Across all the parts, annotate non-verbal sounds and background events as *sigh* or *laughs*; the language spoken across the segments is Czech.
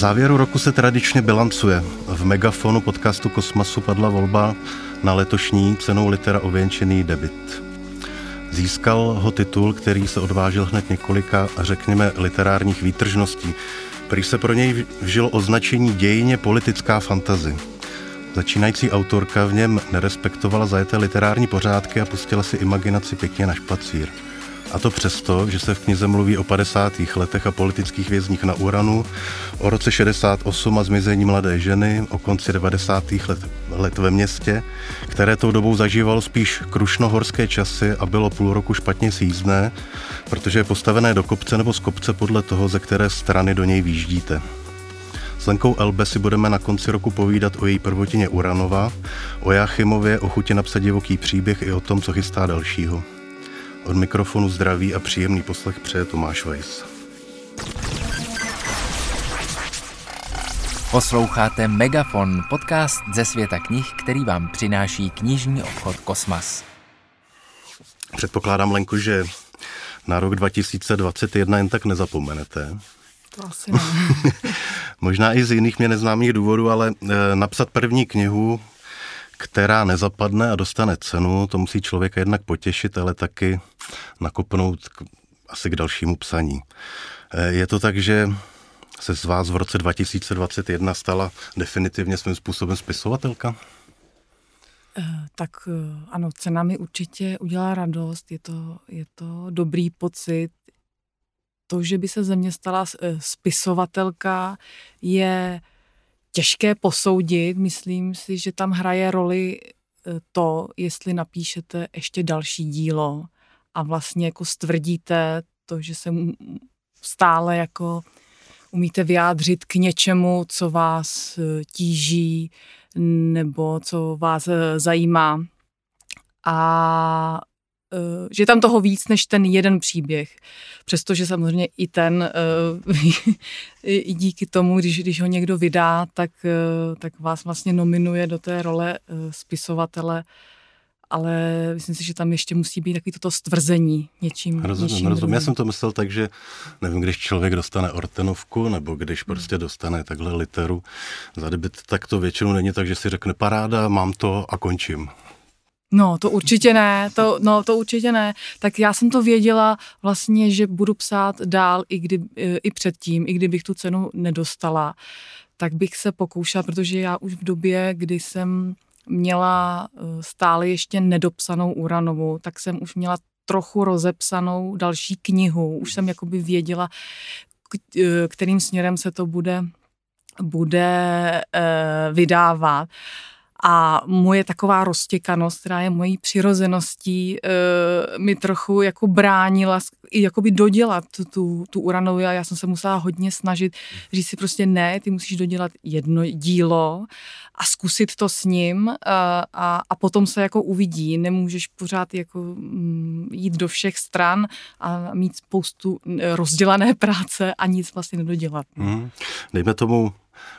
závěru roku se tradičně bilancuje. V megafonu podcastu Kosmasu padla volba na letošní cenou litera ověnčený debit. Získal ho titul, který se odvážil hned několika, řekněme, literárních výtržností. Prý se pro něj vžilo označení dějině politická fantazy. Začínající autorka v něm nerespektovala zajeté literární pořádky a pustila si imaginaci pěkně na špacír. A to přesto, že se v knize mluví o 50. letech a politických vězních na Uranu, o roce 68 a zmizení mladé ženy, o konci 90. let, let ve městě, které tou dobou zažívalo spíš krušnohorské časy a bylo půl roku špatně sízdné, protože je postavené do kopce nebo z kopce podle toho, ze které strany do něj výjíždíte. S Lenkou Elbe si budeme na konci roku povídat o její prvotině Uranova, o Jachimově, o chuti napsat divoký příběh i o tom, co chystá dalšího. Od mikrofonu zdraví a příjemný poslech přeje Tomáš Weiss. Posloucháte Megafon, podcast ze světa knih, který vám přináší knižní obchod Kosmas. Předpokládám, Lenku, že na rok 2021 jen tak nezapomenete. To asi ne. *laughs* Možná i z jiných mě neznámých důvodů, ale eh, napsat první knihu, která nezapadne a dostane cenu, to musí člověka jednak potěšit, ale taky nakopnout k, asi k dalšímu psaní. Eh, je to tak, že se z vás v roce 2021 stala definitivně svým způsobem spisovatelka? Eh, tak ano, cena mi určitě udělá radost, je to, je to dobrý pocit, to, že by se ze mě stala eh, spisovatelka, je těžké posoudit. Myslím si, že tam hraje roli eh, to, jestli napíšete ještě další dílo a vlastně jako stvrdíte to, že se stále jako umíte vyjádřit k něčemu, co vás eh, tíží nebo co vás zajímá. A že je tam toho víc než ten jeden příběh. Přestože samozřejmě i ten, eh, *laughs* i díky tomu, když, když ho někdo vydá, tak, eh, tak vás vlastně nominuje do té role spisovatele, ale myslím si, že tam ještě musí být takový toto stvrzení něčím. Rozumím, něčím rozumím. Já jsem to myslel tak, že nevím, když člověk dostane ortenovku, nebo když prostě dostane takhle literu za debit, tak to většinou není tak, že si řekne paráda, mám to a končím. No, to určitě ne, to, no, to určitě ne. Tak já jsem to věděla vlastně, že budu psát dál i, kdy, e, i předtím, i kdybych tu cenu nedostala, tak bych se pokoušela, protože já už v době, kdy jsem měla e, stále ještě nedopsanou Uranovu, tak jsem už měla trochu rozepsanou další knihu. Už jsem jakoby věděla, e, kterým směrem se to bude, bude vydávat. A moje taková roztěkanost, která je mojí přirozeností, e, mi trochu jako bránila i jakoby dodělat tu, tu, Uranovu a já jsem se musela hodně snažit říct si prostě ne, ty musíš dodělat jedno dílo a zkusit to s ním a, eh, a, a potom se jako uvidí. Nemůžeš pořád jako mm, jít do všech stran a mít spoustu eh, rozdělané *laughs* práce a nic vlastně nedodělat. Hmm. Dejme tomu,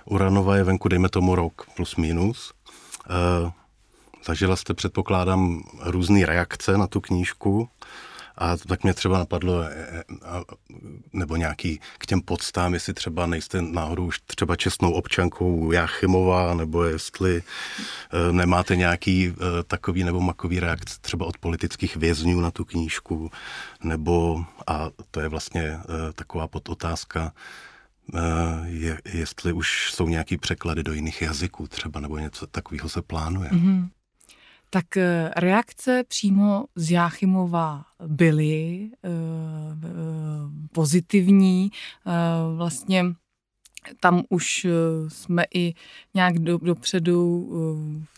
Uranova je venku, dejme tomu rok plus minus. Eh, zažila jste, předpokládám, různé reakce na tu knížku. A tak mě třeba napadlo, eh, eh, nebo nějaký k těm podstám, jestli třeba nejste náhodou už třeba čestnou občankou Jáchymova, nebo jestli nemáte nějaký takový nebo makový reakce třeba od politických vězňů na tu knížku, nebo, a to je vlastně taková podotázka, je, jestli už jsou nějaký překlady do jiných jazyků třeba, nebo něco takového se plánuje. Mm-hmm. Tak eh, reakce přímo z Jáchymova byly e, pozitivní. Vlastně tam už jsme i nějak do, dopředu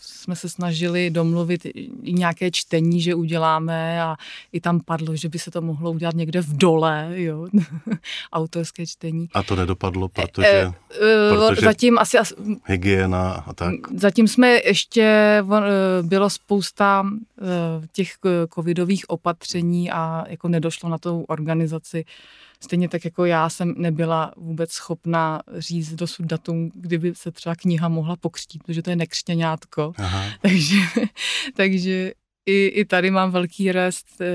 jsme se snažili domluvit nějaké čtení, že uděláme a i tam padlo, že by se to mohlo udělat někde v dole, jo, *laughs* autorské čtení. A to nedopadlo, protože, e, e, protože zatím asi, asi hygiena a tak? Zatím jsme ještě, bylo spousta těch covidových opatření a jako nedošlo na tou organizaci Stejně tak jako já jsem nebyla vůbec schopná říct dosud datum, kdyby se třeba kniha mohla pokřtít, protože to je nekřtěňátko. *laughs* takže, takže i, i tady mám velký rest. Eh,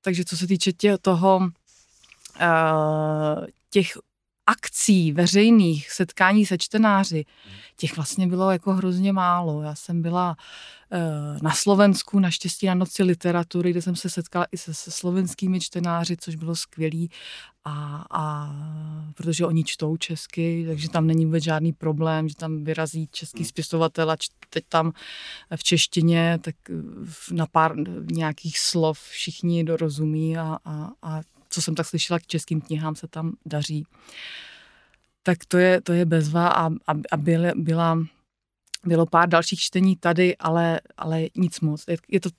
takže co se týče tě, toho, eh, těch akcí veřejných, setkání se čtenáři, těch vlastně bylo jako hrozně málo. Já jsem byla uh, na Slovensku, naštěstí na noci literatury, kde jsem se setkala i se, se slovenskými čtenáři, což bylo skvělý. A, a protože oni čtou česky, takže tam není vůbec žádný problém, že tam vyrazí český spisovatel a čte tam v češtině, tak na pár nějakých slov všichni dorozumí a, a, a co jsem tak slyšela k českým knihám, se tam daří. Tak to je, to je bezva a, a, a byla, byla, bylo pár dalších čtení tady, ale, ale nic moc. Je, je to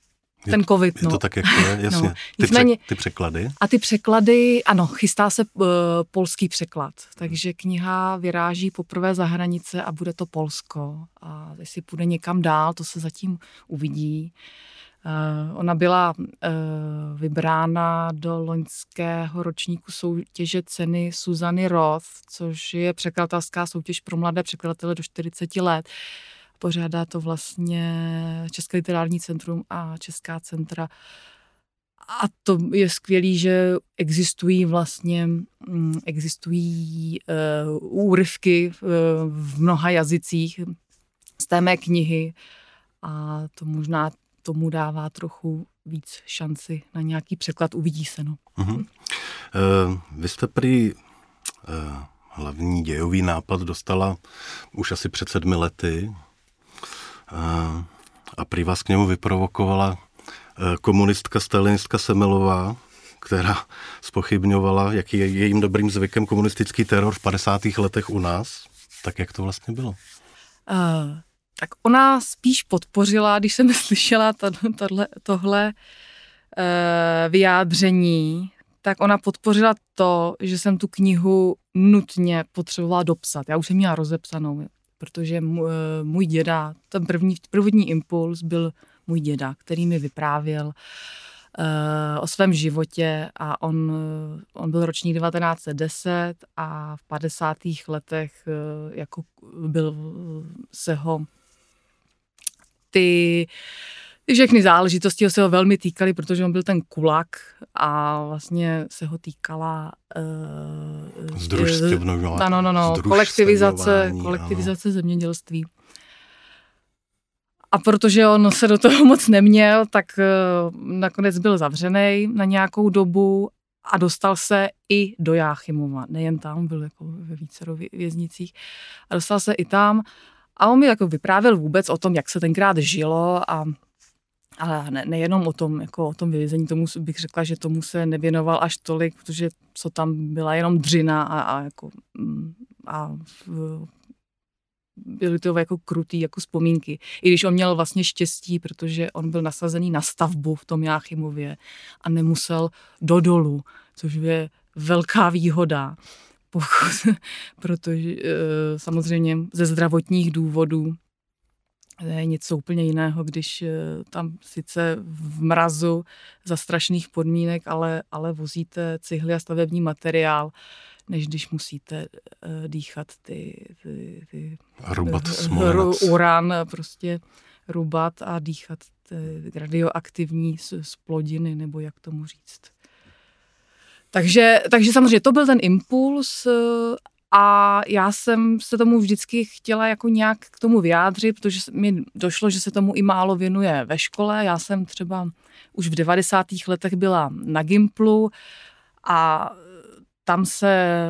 ten covid. Je, no. je to tak, jak to je, *laughs* no. jasně. No. Ty, Nicméně, ty překlady? A ty překlady, ano, chystá se uh, polský překlad, takže kniha vyráží poprvé za hranice a bude to Polsko. A jestli půjde někam dál, to se zatím uvidí. Uh, ona byla uh, vybrána do loňského ročníku soutěže ceny Suzany Roth, což je překladatelská soutěž pro mladé překladatele do 40 let. Pořádá to vlastně České literární centrum a Česká centra. A to je skvělé, že existují vlastně mm, existují uh, úryvky v, v mnoha jazycích z té mé knihy a to možná tomu dává trochu víc šanci na nějaký překlad, uvidí se. No. Uh-huh. Uh, vy jste prý uh, hlavní dějový nápad dostala už asi před sedmi lety uh, a prý vás k němu vyprovokovala uh, komunistka stalinistka Semelová, která spochybňovala, jaký je jejím dobrým zvykem komunistický teror v 50. letech u nás. Tak jak to vlastně bylo? Uh, tak ona spíš podpořila, když jsem *laughs* slyšela to, tohle, tohle uh, vyjádření, tak ona podpořila to, že jsem tu knihu nutně potřebovala dopsat. Já už jsem měla rozepsanou, protože můj, eh, můj děda, ten první, první impuls byl můj děda, který mi vyprávěl uh, o svém životě a on, on byl ročník 1910 a v 50. letech jako byl se ho ty všechny záležitosti se ho velmi týkaly, protože on byl ten kulak a vlastně se ho týkala uh, Združstevno, no, no, no, kolektivizace, kolektivizace ano. zemědělství. A protože on se do toho *laughs* moc neměl, tak uh, nakonec byl zavřený na nějakou dobu a dostal se i do Jáchymova. Nejen tam, byl jako ve více věznicích. A dostal se i tam a on mi jako vyprávěl vůbec o tom, jak se tenkrát žilo a ale ne, nejenom o tom, jako o tom vězení, tomu bych řekla, že tomu se nevěnoval až tolik, protože co tam byla jenom dřina a, a, jako, mm, a v, byly to jako krutý jako vzpomínky. I když on měl vlastně štěstí, protože on byl nasazený na stavbu v tom Jáchymově a nemusel do dolu, což je velká výhoda pokud, *laughs* protože eh, samozřejmě ze zdravotních důvodů je něco úplně jiného, když eh, tam sice v mrazu za strašných podmínek, ale, ale vozíte cihly a stavební materiál, než když musíte dýchat ty, ty, ty rubat uran, prostě rubat a dýchat radioaktivní splodiny, nebo jak tomu říct. Takže, takže samozřejmě to byl ten impuls eh, a já jsem se tomu vždycky chtěla jako nějak k tomu vyjádřit, protože mi došlo, že se tomu i málo věnuje ve škole. Já jsem třeba už v 90. letech byla na Gimplu a tam se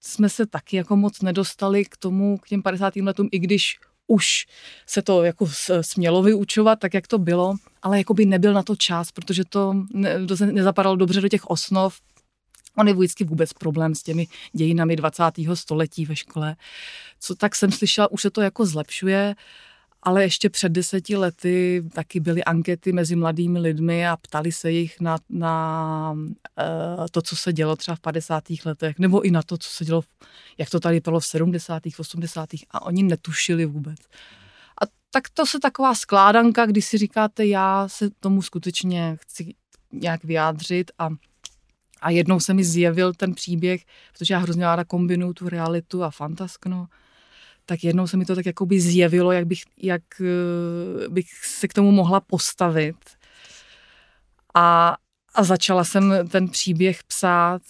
jsme se taky jako moc nedostali k tomu, k těm 50. letům, i když už se to jako smělo vyučovat, tak jak to bylo, ale jako by nebyl na to čas, protože to, nezapadalo dobře do těch osnov. On je vždycky vůbec problém s těmi dějinami 20. století ve škole. Co tak jsem slyšela, už se to jako zlepšuje, ale ještě před deseti lety taky byly ankety mezi mladými lidmi a ptali se jich na, na uh, to, co se dělo třeba v 50. letech, nebo i na to, co se dělo, jak to tady bylo v 70. 80. a oni netušili vůbec. A tak to se taková skládanka, kdy si říkáte, já se tomu skutečně chci nějak vyjádřit a a jednou se mi zjevil ten příběh, protože já hrozně ráda kombinuju tu realitu a fantaskno tak jednou se mi to tak jako by zjevilo, jak bych, jak eh, bych se k tomu mohla postavit. A, a začala jsem ten příběh psát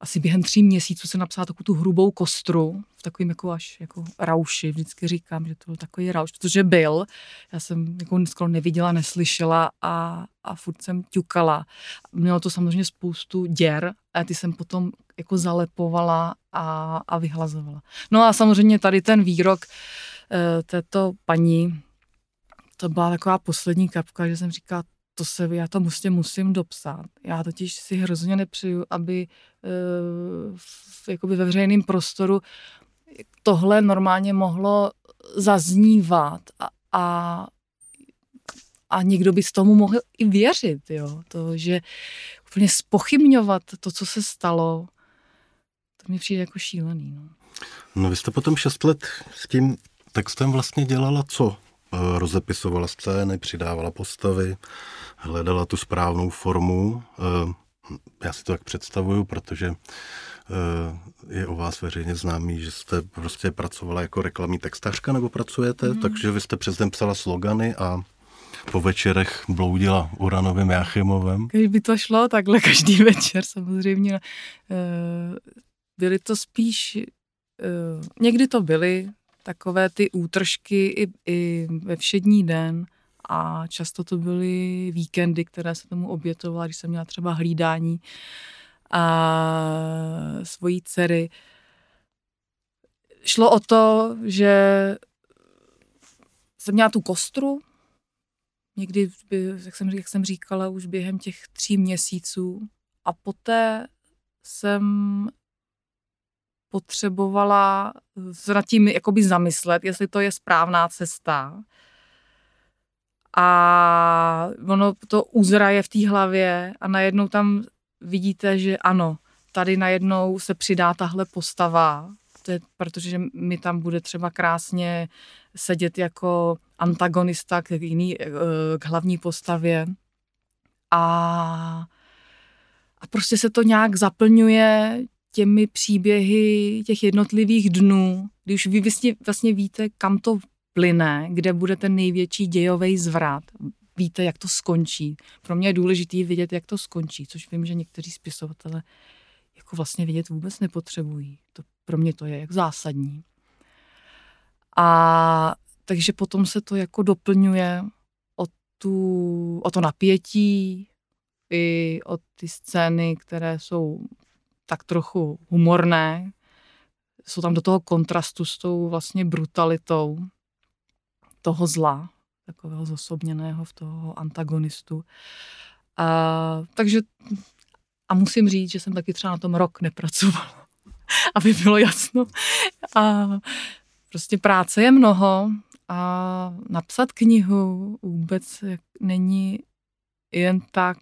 asi během tří měsíců jsem napsala takovou tu hrubou kostru, v takovým jako až jako rauši, vždycky říkám, že to byl takový rauš, protože byl, já jsem jako skoro neviděla, neslyšela a, a furt jsem ťukala. Mělo to samozřejmě spoustu děr a ty jsem potom jako zalepovala a, a vyhlazovala. No a samozřejmě tady ten výrok e, této paní, to byla taková poslední kapka, že jsem říkala, to se, já to musím, musím dopsat. Já totiž si hrozně nepřeju, aby uh, v, ve veřejném prostoru tohle normálně mohlo zaznívat a, a, a někdo by z tomu mohl i věřit, jo. To, že úplně spochybňovat to, co se stalo, to mi přijde jako šílený, no. No vy jste potom šest let s tím textem vlastně dělala co? Eh, rozepisovala scény, přidávala postavy, hledala tu správnou formu. Eh, já si to tak představuju, protože eh, je o vás veřejně známý, že jste prostě pracovala jako reklamní textařka nebo pracujete, mm. takže vy jste přes den psala slogany a po večerech bloudila Uranovým Jachimovem. Když by to šlo takhle každý *laughs* večer samozřejmě. Byly to spíš, někdy to byly takové ty útržky i, i ve všední den a často to byly víkendy, které se tomu obětovala, když jsem měla třeba hlídání a svojí dcery. Šlo o to, že jsem měla tu kostru, někdy, jak jsem, jak jsem říkala, už během těch tří měsíců a poté jsem potřebovala se nad tím jakoby zamyslet, jestli to je správná cesta. A ono to uzraje v té hlavě a najednou tam vidíte, že ano, tady najednou se přidá tahle postava, protože mi tam bude třeba krásně sedět jako antagonista k, jiný, eh, k hlavní postavě. A, a prostě se to nějak zaplňuje těmi příběhy těch jednotlivých dnů, když vy vlastně, vlastně víte, kam to plyne, kde bude ten největší dějový zvrat, víte, jak to skončí. Pro mě je důležité vědět, jak to skončí, což vím, že někteří spisovatele jako vlastně vědět vůbec nepotřebují. To, pro mě to je jak zásadní. A takže potom se to jako doplňuje o, tu, o to napětí, i o ty scény, které jsou tak trochu humorné. Jsou tam do toho kontrastu s tou vlastně brutalitou toho zla, takového zosobněného v toho antagonistu. A, takže a musím říct, že jsem taky třeba na tom rok nepracovala, *laughs* aby bylo jasno. A prostě práce je mnoho a napsat knihu vůbec není jen tak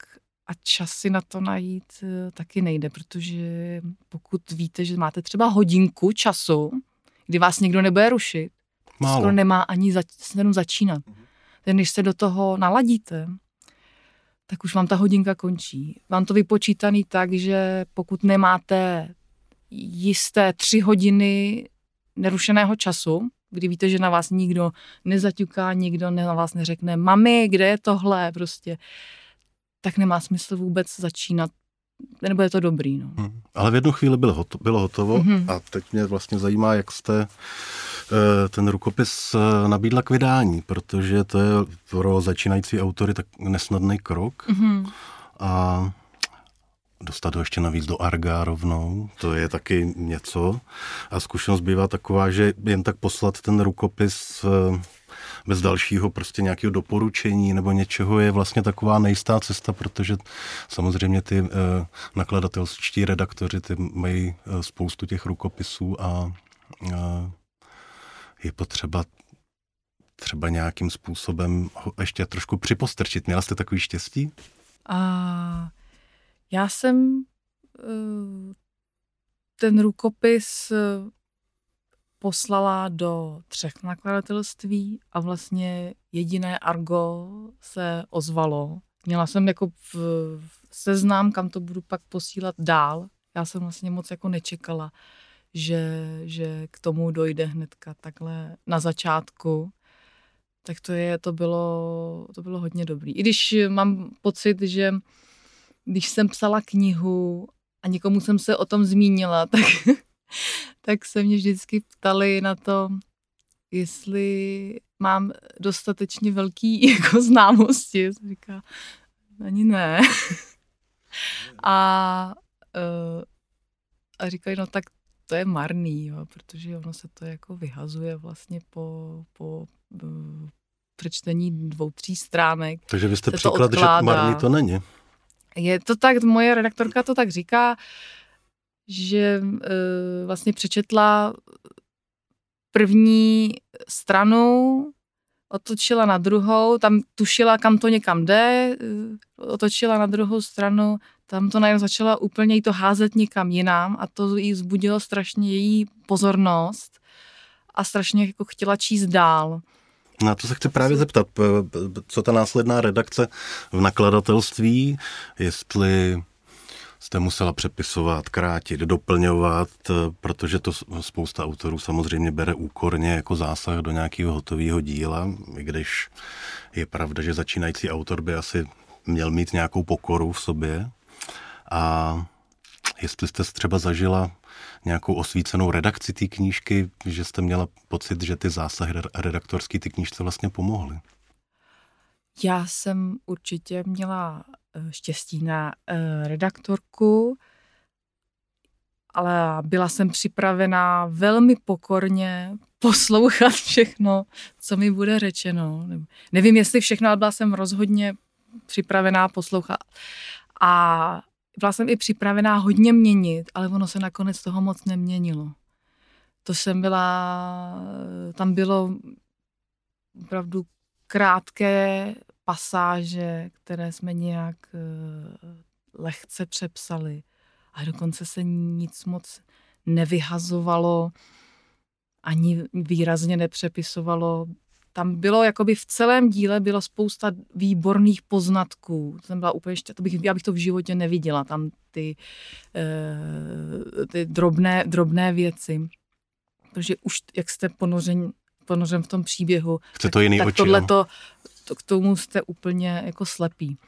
a čas si na to najít eh, taky nejde, protože pokud víte, že máte třeba hodinku času, kdy vás někdo nebude rušit, Málo. skoro nemá ani za, začínat. Ten, když se do toho naladíte, tak už vám ta hodinka končí. Vám to vypočítaný tak, že pokud nemáte jisté tři hodiny nerušeného času, kdy víte, že na vás nikdo nezaťuká, nikdo na vás neřekne, mami, kde je tohle, prostě, tak nemá smysl vůbec začínat nebo je to dobrý. No. Hmm. Ale v jednu chvíli bylo, hoto, bylo hotovo hmm. a teď mě vlastně zajímá, jak jste eh, ten rukopis eh, nabídla k vydání, protože to je pro začínající autory tak nesnadný krok. Hmm. A dostat ho ještě navíc do Arga rovnou, to je taky něco. A zkušenost bývá taková, že jen tak poslat ten rukopis eh, bez dalšího prostě nějakého doporučení nebo něčeho je vlastně taková nejistá cesta, protože samozřejmě ty eh, nakladatelští redaktoři ty mají eh, spoustu těch rukopisů a je potřeba třeba nějakým způsobem ho ještě trošku připostrčit. Měla jste takový štěstí? A já jsem eh, ten rukopis eh, poslala do třech nakladatelství a vlastně jediné Argo se ozvalo. Měla jsem jako v, seznám, kam to budu pak posílat dál. Já jsem vlastně moc jako nečekala, že, že k tomu dojde hnedka takhle na začátku. Tak to je, to bylo, to bylo hodně dobrý. I když mám pocit, že když jsem psala knihu a někomu jsem se o tom zmínila, *laughs* tak, tak se mě vždycky ptali na to, jestli mám dostatečně velký *laughs* jako známosti. Říká, ani ne. *laughs* a, uh, a říkají, no tak to je marný, jo, protože ono se to jako vyhazuje vlastně po, po uh, přečtení dvou, tří stránek. Takže vy jste příklad, že marný to není. Je to tak, moje redaktorka to tak říká, že uh, vlastně přečetla první stranu, otočila na druhou, tam tušila, kam to někam jde, eh, otočila na druhou stranu, tam to najednou začala úplně jí to házet někam jinam a to jí vzbudilo strašně její pozornost a strašně jako chtěla číst dál. Na to se chci právě zeptat, co ta následná redakce v nakladatelství, jestli jste musela přepisovat, krátit, doplňovat, protože to spousta autorů samozřejmě bere úkorně jako zásah do nějakého hotového díla, i když je pravda, že začínající autor by asi měl mít nějakou pokoru v sobě. A jestli jste třeba zažila nějakou osvícenou redakci té knížky, že jste měla pocit, že ty zásahy redaktorský ty knížce vlastně pomohly? Já jsem určitě měla eh, štěstí na eh, redaktorku, ale byla jsem připravená velmi pokorně poslouchat všechno, co mi bude řečeno. Nevím, jestli všechno, ale byla jsem rozhodně připravená poslouchat. A byla jsem i připravená hodně měnit, ale ono se nakonec toho moc neměnilo. To jsem byla, tam bylo opravdu krátké pasáže, které jsme nějak uh, lehce přepsali. A dokonce se nic moc nevyhazovalo, ani výrazně nepřepisovalo tam bylo, jakoby v celém díle bylo spousta výborných poznatků. To jsem byla úplně ještě, to bych, já bych to v životě neviděla, tam ty, uh, ty drobné, drobné věci. Protože už, jak jste ponořen, ponořen v tom příběhu, Chce to jiný tak oči, tohleto, to, k tomu jste úplně jako slepý.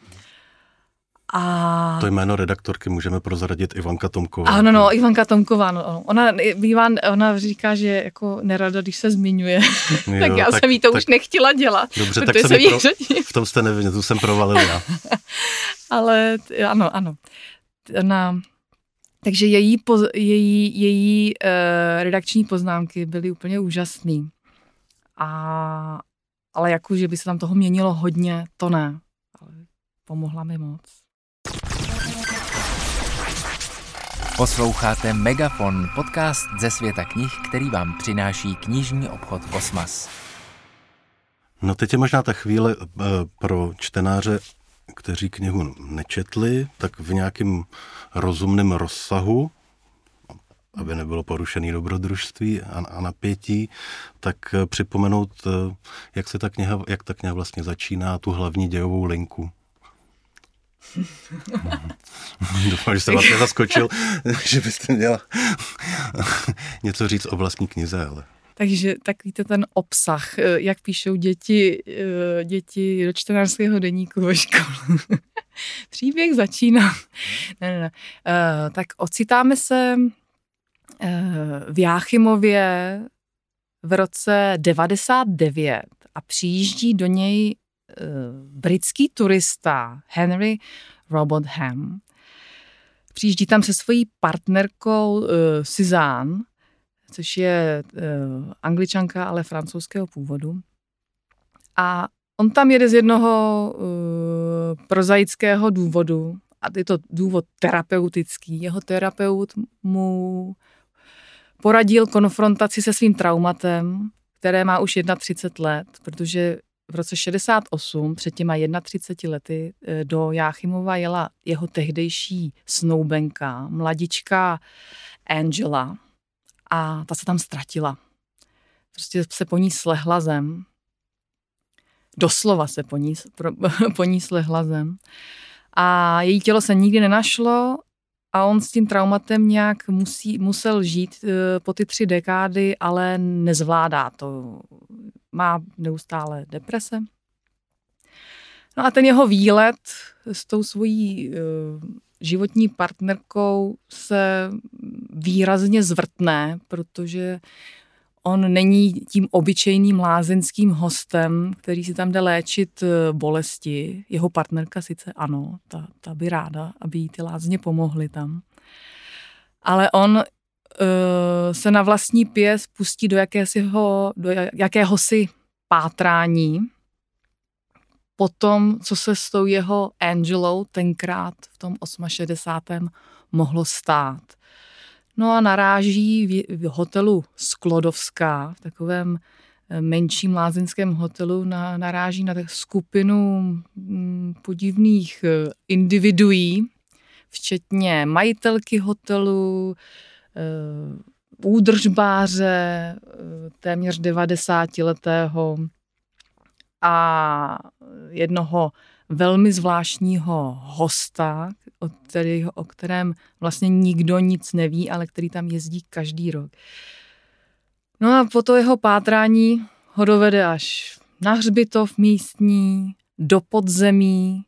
A... To jméno redaktorky můžeme prozradit Ivanka Tomková. Ano, no, Ivanka Tomková, no. Ona, Ivan, ona říká, že jako nerada, když se zmiňuje. Jo, *laughs* tak já tak, jsem jí to tak, už nechtěla dělat. Dobře, tak jsem pro, v tom jste nevinně, tu jsem provalil já. *laughs* Ale ano, ano. Ona, takže její, poz, její, její uh, redakční poznámky byly úplně úžasné. A, ale jako, že by se tam toho měnilo hodně, to ne. Ale pomohla mi moc. Posloucháte Megafon, podcast ze světa knih, který vám přináší knižní obchod Kosmas. No teď je možná ta chvíle eh, pro čtenáře, kteří knihu nečetli, tak v nějakém rozumném rozsahu, aby nebylo porušený dobrodružství a, a napětí, tak eh, připomenout, eh, jak se ta kniha, jak ta kniha vlastně začíná, tu hlavní dějovou linku. *laughs* Doufám, že jsem vás nezaskočil, *laughs* že byste měla *laughs* něco říct o vlastní knize, ale... Takže tak víte ten obsah, eh, jak píšou děti, eh, děti do čtenářského deníku ve škole. Příběh začíná. Ne, ne, ne. Uh, tak ocitáme se uh, v Jáchymově v roce 99 a přijíždí do něj Eh, britský turista Henry Ham přijíždí tam se svojí partnerkou uh, Suzanne, což je uh, angličanka, ale francouzského původu. A on tam jede z jednoho uh, prozaického důvodu, a je to důvod terapeutický. Jeho terapeut mu poradil konfrontaci se svým traumatem, které má už 31 let, protože v roce 68, před těma 31 lety, eh, do Jáchymova jela jeho tehdejší snoubenka, mladička Angela a ta se tam ztratila. Prostě se po ní slehla zem. Doslova se po ní, *laughs* po ní slehla zem. A její tělo se nikdy nenašlo a on s tím traumatem nějak musí, musel žít eh, po ty tři dekády, ale nezvládá to má neustále deprese. No a ten jeho výlet s tou svojí uh, životní partnerkou se výrazně zvrtne, protože on není tím obyčejným lázeňským hostem, který si tam jde léčit eh, bolesti. Jeho partnerka sice ano, ta, ta by ráda, aby jí ty lázně pomohly tam. Ale on se na vlastní pěs pustí do, jakésiho, do jakéhosi pátrání po tom, co se s tou jeho Angelou tenkrát v tom 68. mohlo stát. No a naráží v, hotelu Sklodovská, v takovém eh, menším lázeňském hotelu, na, naráží na skupinu mm, podivných eh, individuí, včetně majitelky hotelu, eh, údržbáře, téměř 90-letého a jednoho velmi zvláštního hosta, o, který, o kterém vlastně nikdo nic neví, ale který tam jezdí každý rok. No a po to jeho pátrání ho dovede až na hřbitov místní, do podzemí,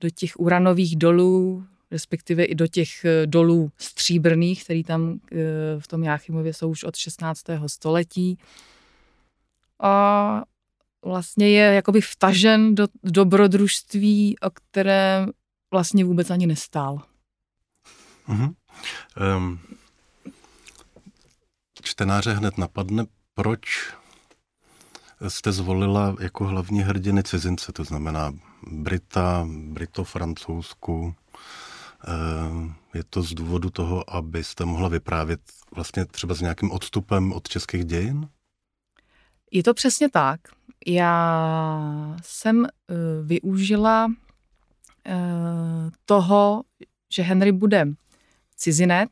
do těch uranových dolů, respektive i do těch eh, dolů stříbrných, který tam eh, v tom Jáchymově jsou už od 16. století. A vlastně je jakoby vtažen do dobrodružství, o které vlastně vůbec ani nestál. Mm-hmm. Um, čtenáře hned napadne, proč jste zvolila jako hlavní hrdiny cizince, to znamená Brita, Brito-Francouzsku. Ehm, je to z důvodu toho, abyste mohla vyprávět vlastně třeba s nějakým odstupem od českých dějin? Je to přesně tak. Já jsem uh, využila uh, toho, že Henry bude cizinec,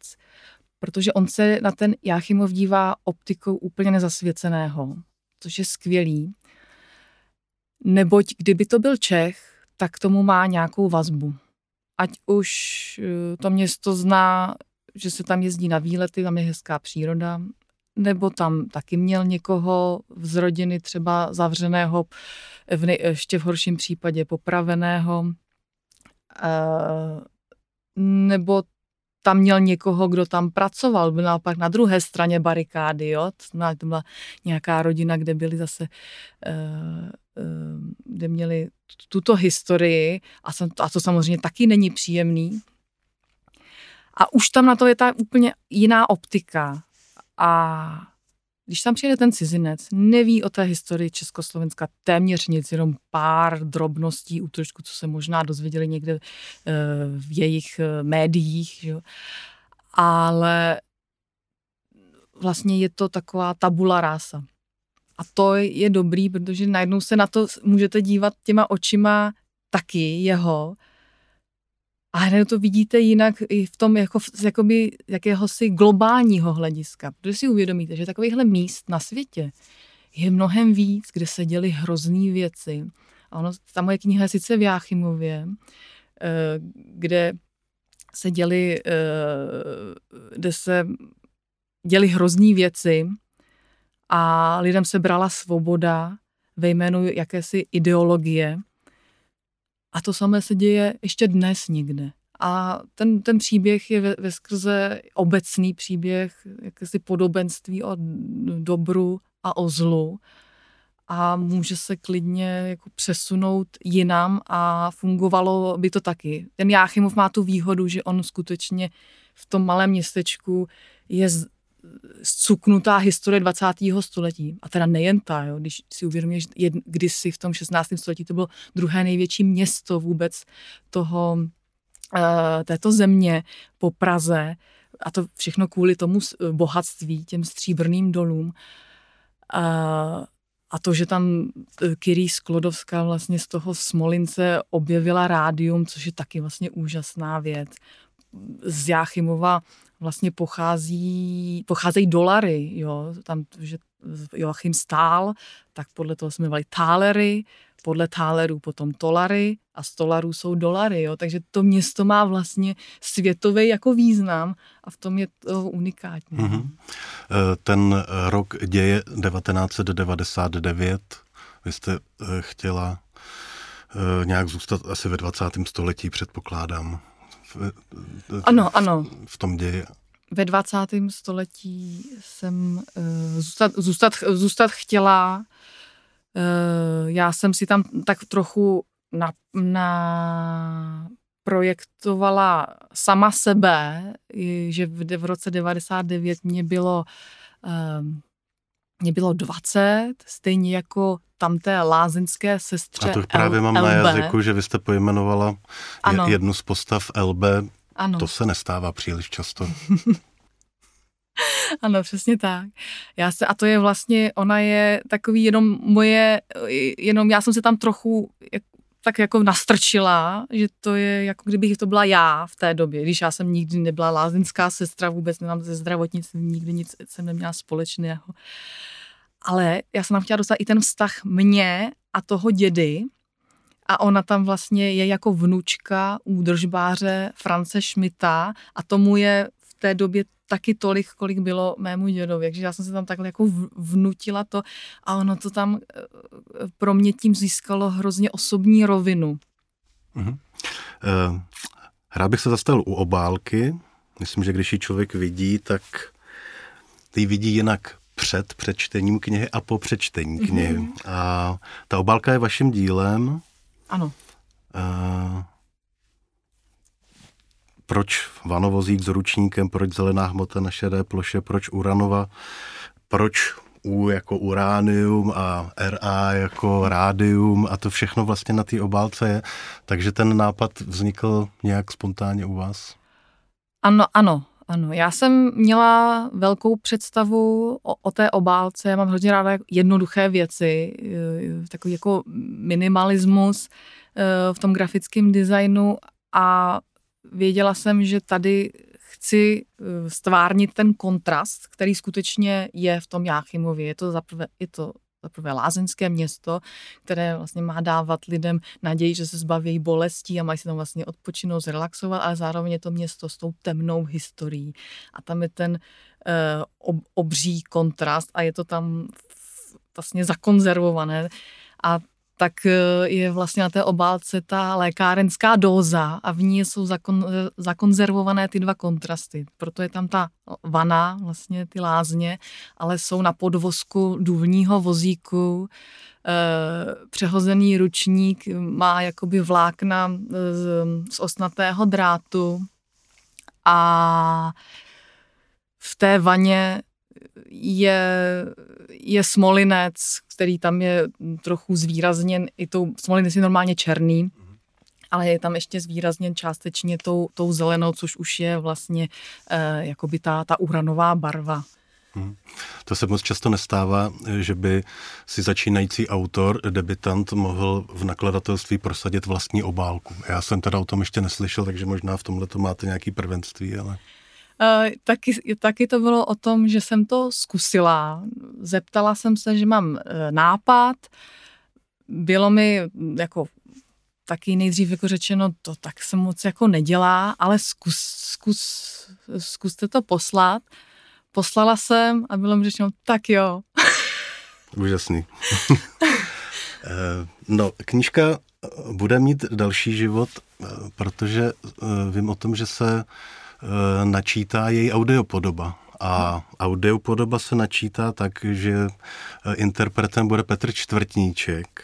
protože on se na ten Jáchymov dívá optikou úplně nezasvěceného, což je skvělý. Neboť kdyby to byl Čech, tak tomu má nějakou vazbu. Ať už uh, to město zná, že se tam jezdí na výlety, tam je hezká příroda, nebo tam taky měl někoho z rodiny třeba zavřeného, v nej, ještě v horším případě popraveného, e, nebo tam měl někoho, kdo tam pracoval, byl naopak na druhé straně barikády, jo? To byla nějaká rodina, kde byli zase, e, e, kde měli tuto historii a, a to samozřejmě taky není příjemný. A už tam na to je ta úplně jiná optika. A když tam přijde ten cizinec, neví o té historii Československa téměř nic, jenom pár drobností, útržku, co se možná dozvěděli někde eh, v jejich eh, médiích, že? ale vlastně je to taková tabula rása. A to je dobrý, protože najednou se na to můžete dívat těma očima taky jeho, a hned to vidíte jinak i v tom jako, jakoby, jakéhosi globálního hlediska, protože si uvědomíte, že takovýchhle míst na světě je mnohem víc, kde se děly hrozný věci. A ono, ta moje kniha je sice v Jáchymově, eh, kde se děly, eh, kde se děly hrozný věci a lidem se brala svoboda ve jménu jakési ideologie, a to samé se děje ještě dnes někde. A ten, ten příběh je ve, ve skrze obecný příběh, jakési podobenství o dobru a o zlu a může se klidně jako přesunout jinam a fungovalo by to taky. Ten Jáchymov má tu výhodu, že on skutečně v tom malém městečku je zcuknutá historie 20. století. A teda nejen ta, jo, když si uvědomíš, že kdysi v tom 16. století to bylo druhé největší město vůbec toho, uh, této země po Praze a to všechno kvůli tomu bohatství, těm stříbrným dolům. Uh, a to, že tam eh, Kyrí Sklodovská vlastně z toho Smolince objevila rádium, což je taky vlastně úžasná věc. Z Jáchymova vlastně pochází, pocházejí dolary, jo, tam, že Joachim stál, tak podle toho jsme měli tálery, podle tálerů potom tolary a z tolarů jsou dolary, jo, takže to město má vlastně světový jako význam a v tom je to unikátní. Mm-hmm. Ten rok děje 1999, vy jste eh, chtěla nějak zůstat asi ve 20. století, předpokládám v, ano, ano. v tom ději? Ve 20. století jsem uh, zůstat, zůstat, zůstat chtěla. Uh, já jsem si tam tak trochu na, na projektovala sama sebe, že v, v roce 99 mě bylo um, mě bylo 20, stejně jako tam té lázeňské sestře A to právě mám LB. na jazyku, že vy jste pojmenovala ano. jednu z postav LB. Ano. To se nestává příliš často. *laughs* ano, přesně tak. Já se, a to je vlastně, ona je takový jenom moje, jenom já jsem se tam trochu tak jako nastrčila, že to je jako kdybych to byla já v té době, když já jsem nikdy nebyla lázeňská sestra, vůbec nemám ze zdravotnictvím, nikdy nic jsem neměla společného. Ale já jsem tam chtěla dostat i ten vztah mě a toho dědy, a ona tam vlastně je jako vnučka údržbáře France Schmidta a tomu je v té době taky tolik, kolik bylo mému dědovi. Takže já jsem se tam takhle jako vnutila to a ono to tam eh, pro mě tím získalo hrozně osobní rovinu. Uh-huh. Uh, rád bych se zastavil u obálky. Myslím, že když ji člověk vidí, tak ty vidí jinak před přečtením knihy a po přečtení knihy. Uh-huh. A ta obálka je vaším dílem. Ano. Uh, proč vanovozík s ručníkem, proč zelená hmota na šedé ploše, proč uranova, proč U jako uránium a RA jako rádium a to všechno vlastně na té obálce je. Takže ten nápad vznikl nějak spontánně u vás? Ano, ano, ano. Já jsem měla velkou představu o, o té obálce. Já mám hrozně ráda jednoduché věci, eh, takový jako minimalismus eh, v tom grafickém designu a věděla jsem, že tady chci eh, stvárnit ten kontrast, který skutečně je v tom Jáchymově. Je to zaprvé, je to zaprvé lázeňské město, které vlastně má dávat lidem naději, že se zbaví bolestí a mají si tam vlastně odpočinout, zrelaxovat, ale zároveň je to město s tou temnou historií. A tam je ten uh, ob, obří kontrast a je to tam vlastně zakonzervované. A tak e, je vlastně na té obálce ta lékárenská dóza a v ní jsou zakon, zakonzervované ty dva kontrasty. Proto je tam ta vana, vlastně ty lázně, ale jsou na podvozku důlního vozíku, e, přehozený ručník má jakoby vlákna z, z osnatého drátu a v té vaně je, je smolinec, který tam je trochu zvýrazněn, i tou, smolinec je normálně černý, ale je tam ještě zvýrazněn částečně tou, tou zelenou, což už je vlastně eh, jakoby ta, ta uranová barva. Hmm. To se moc často nestává, že by si začínající autor, debitant, mohl v nakladatelství prosadit vlastní obálku. Já jsem teda o tom ještě neslyšel, takže možná v tomhle to máte nějaký prvenství, ale... Uh, taky, taky to bylo o tom, že jsem to zkusila. Zeptala jsem se, že mám uh, nápad. Bylo mi mm, jako taky nejdřív jako řečeno, to tak se moc jako nedělá, ale zkus, zkus, zkuste to poslat. Poslala jsem a bylo mi řečeno, tak jo. *laughs* Úžasný. *laughs* Eh, no, knížka bude mít další život, protože vím o tom, že se načítá její audiopodoba. A audiopodoba se načítá tak, že eh, interpretem bude Petr Čtvrtníček,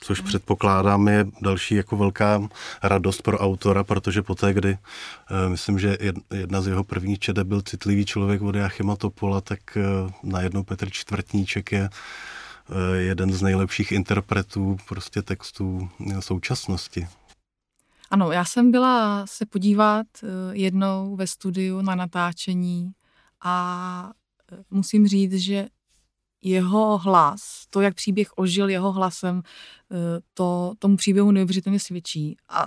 což předpokládám je další jako velká radost pro autora, protože poté, kdy uh, myslím, že jedna z jeho prvních čede byl citlivý člověk od Jachima Topola, tak najednou Petr Čtvrtníček je jeden z nejlepších interpretů prostě textů současnosti. Ano, já jsem byla se podívat eh, jednou ve studiu na natáčení a eh, musím říct, že jeho hlas, to, jak příběh ožil jeho hlasem, eh, to tomu příběhu neuvěřitelně svědčí. A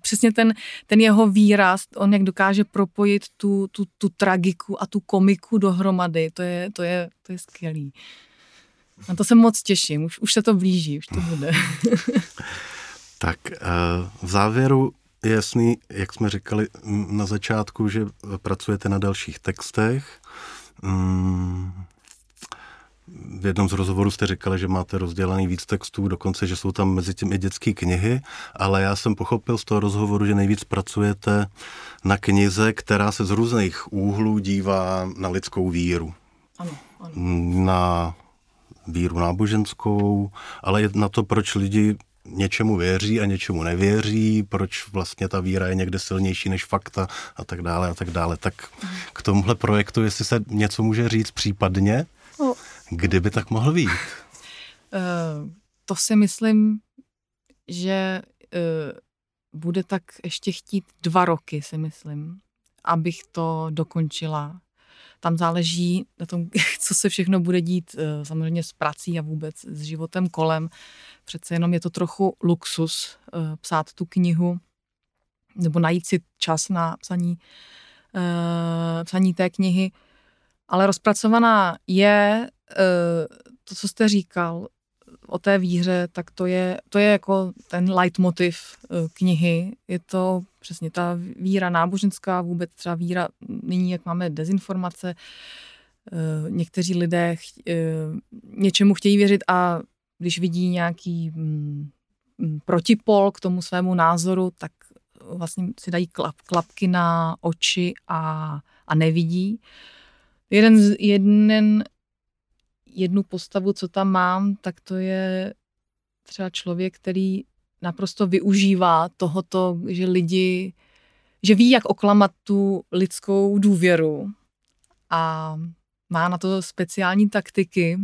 přesně ten, ten jeho výraz, on jak dokáže propojit tu, tu, tu tragiku a tu komiku dohromady, to je, to je, to je skvělý. Na to se moc těším, už, už se to blíží, už to bude. *laughs* Tak eh, v závěru je jasný, jak jsme říkali na začátku, že pracujete na dalších textech. Mm, v jednom z rozhovorů jste říkali, že máte rozdělaný víc textů, dokonce, že jsou tam mezi tím i dětské knihy, ale já jsem pochopil z toho rozhovoru, že nejvíc pracujete na knize, která se z různých úhlů dívá na lidskou víru. Ano, ano. Na víru náboženskou, ale na to, proč lidi něčemu věří a něčemu nevěří, proč vlastně ta víra je někde silnější než fakta a tak dále a tak dále. Tak k tomuhle projektu, jestli se něco může říct případně, no. kdyby tak mohl být? Uh, to si myslím, že uh, bude tak ještě chtít dva roky, si myslím, abych to dokončila. Tam záleží na tom, *laughs* co se všechno bude dít uh, samozřejmě s prací a vůbec s životem kolem. Přece jenom je to trochu luxus uh, psát tu knihu nebo najít si čas na psaní, uh, psaní té knihy. Ale rozpracovaná je to, co jste říkal o té víře, tak to je, to je jako ten leitmotiv knihy. Je to přesně ta víra náboženská, vůbec třeba víra, nyní jak máme dezinformace, někteří lidé něčemu chtějí věřit a když vidí nějaký mm, mm, protipol k tomu svému názoru, tak vlastně si dají klap, klapky na oči a, a nevidí. Jeden, jeden, jednu postavu, co tam mám, tak to je třeba člověk, který naprosto využívá tohoto, že lidi, že ví, jak oklamat tu lidskou důvěru a má na to speciální taktiky,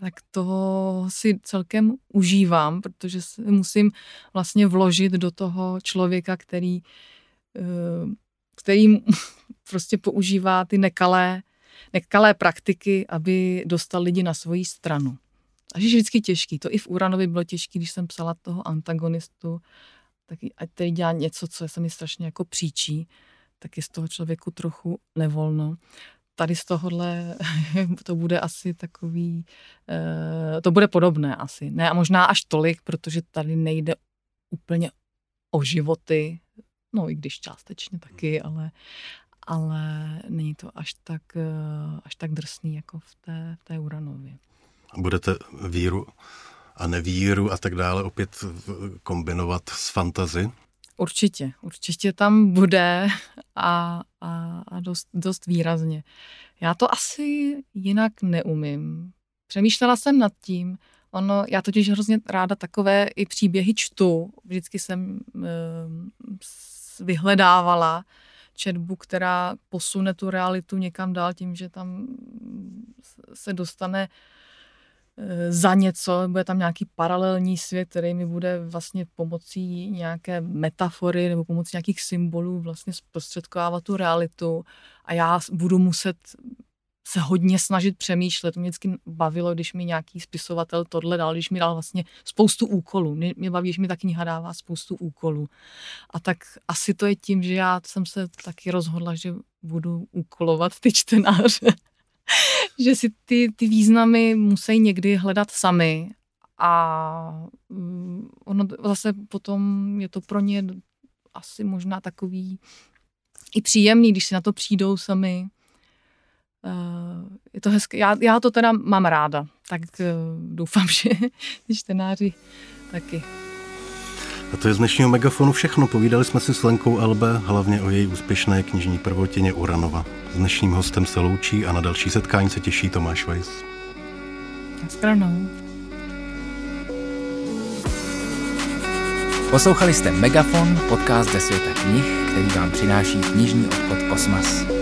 tak toho si celkem užívám, protože si musím vlastně vložit do toho člověka, který, eh, který *laughs* prostě používá ty nekalé, nekalé praktiky, aby dostal lidi na svoji stranu. A je vždycky těžký. To i v Uranovi bylo těžké, když jsem psala toho antagonistu, tak ať tady dělá něco, co se mi strašně jako příčí, tak je z toho člověku trochu nevolno tady z tohohle *laughs* to bude asi takový, eh, to bude podobné asi. Ne a možná až tolik, protože tady nejde úplně o životy, no i když částečně taky, ale, ale není to až tak, eh, až tak drsný jako v té, v té Uranově. Budete víru a nevíru a tak dále opět kombinovat s fantazy? Určitě, určitě tam bude a, a, a dost, dost výrazně. Já to asi jinak neumím. Přemýšlela jsem nad tím, ono, já totiž hrozně ráda takové i příběhy čtu. Vždycky jsem e, vyhledávala četbu, která posune tu realitu někam dál tím, že tam se dostane Eh, za něco, bude tam nějaký paralelní svět, který mi bude vlastně pomocí nějaké metafory nebo pomocí nějakých symbolů vlastně zprostředkovávat tu realitu. A já budu muset se hodně snažit přemýšlet. To mě vždycky bavilo, když mi nějaký spisovatel tohle dal, když mi dal vlastně spoustu úkolů. Mě, mě baví, že mi ta kniha dává spoustu úkolů. A tak asi to je tím, že já jsem se taky rozhodla, že budu úkolovat ty čtenáře. *laughs* že si ty, ty významy musí někdy hledat sami a mm, ono zase potom je to pro ně asi možná takový i příjemný, když si na to přijdou sami. Uh, je to hezké. Já, já to teda mám ráda, tak uh, doufám, *laughs* že ty čtenáři taky. A to je z dnešního megafonu všechno. Povídali jsme si s Lenkou Elbe, hlavně o její úspěšné knižní prvotině Uranova. S dnešním hostem se loučí a na další setkání se těší Tomáš Weiss. Naschranou. Poslouchali jste Megafon, podcast ze světa knih, který vám přináší knižní obchod Kosmas.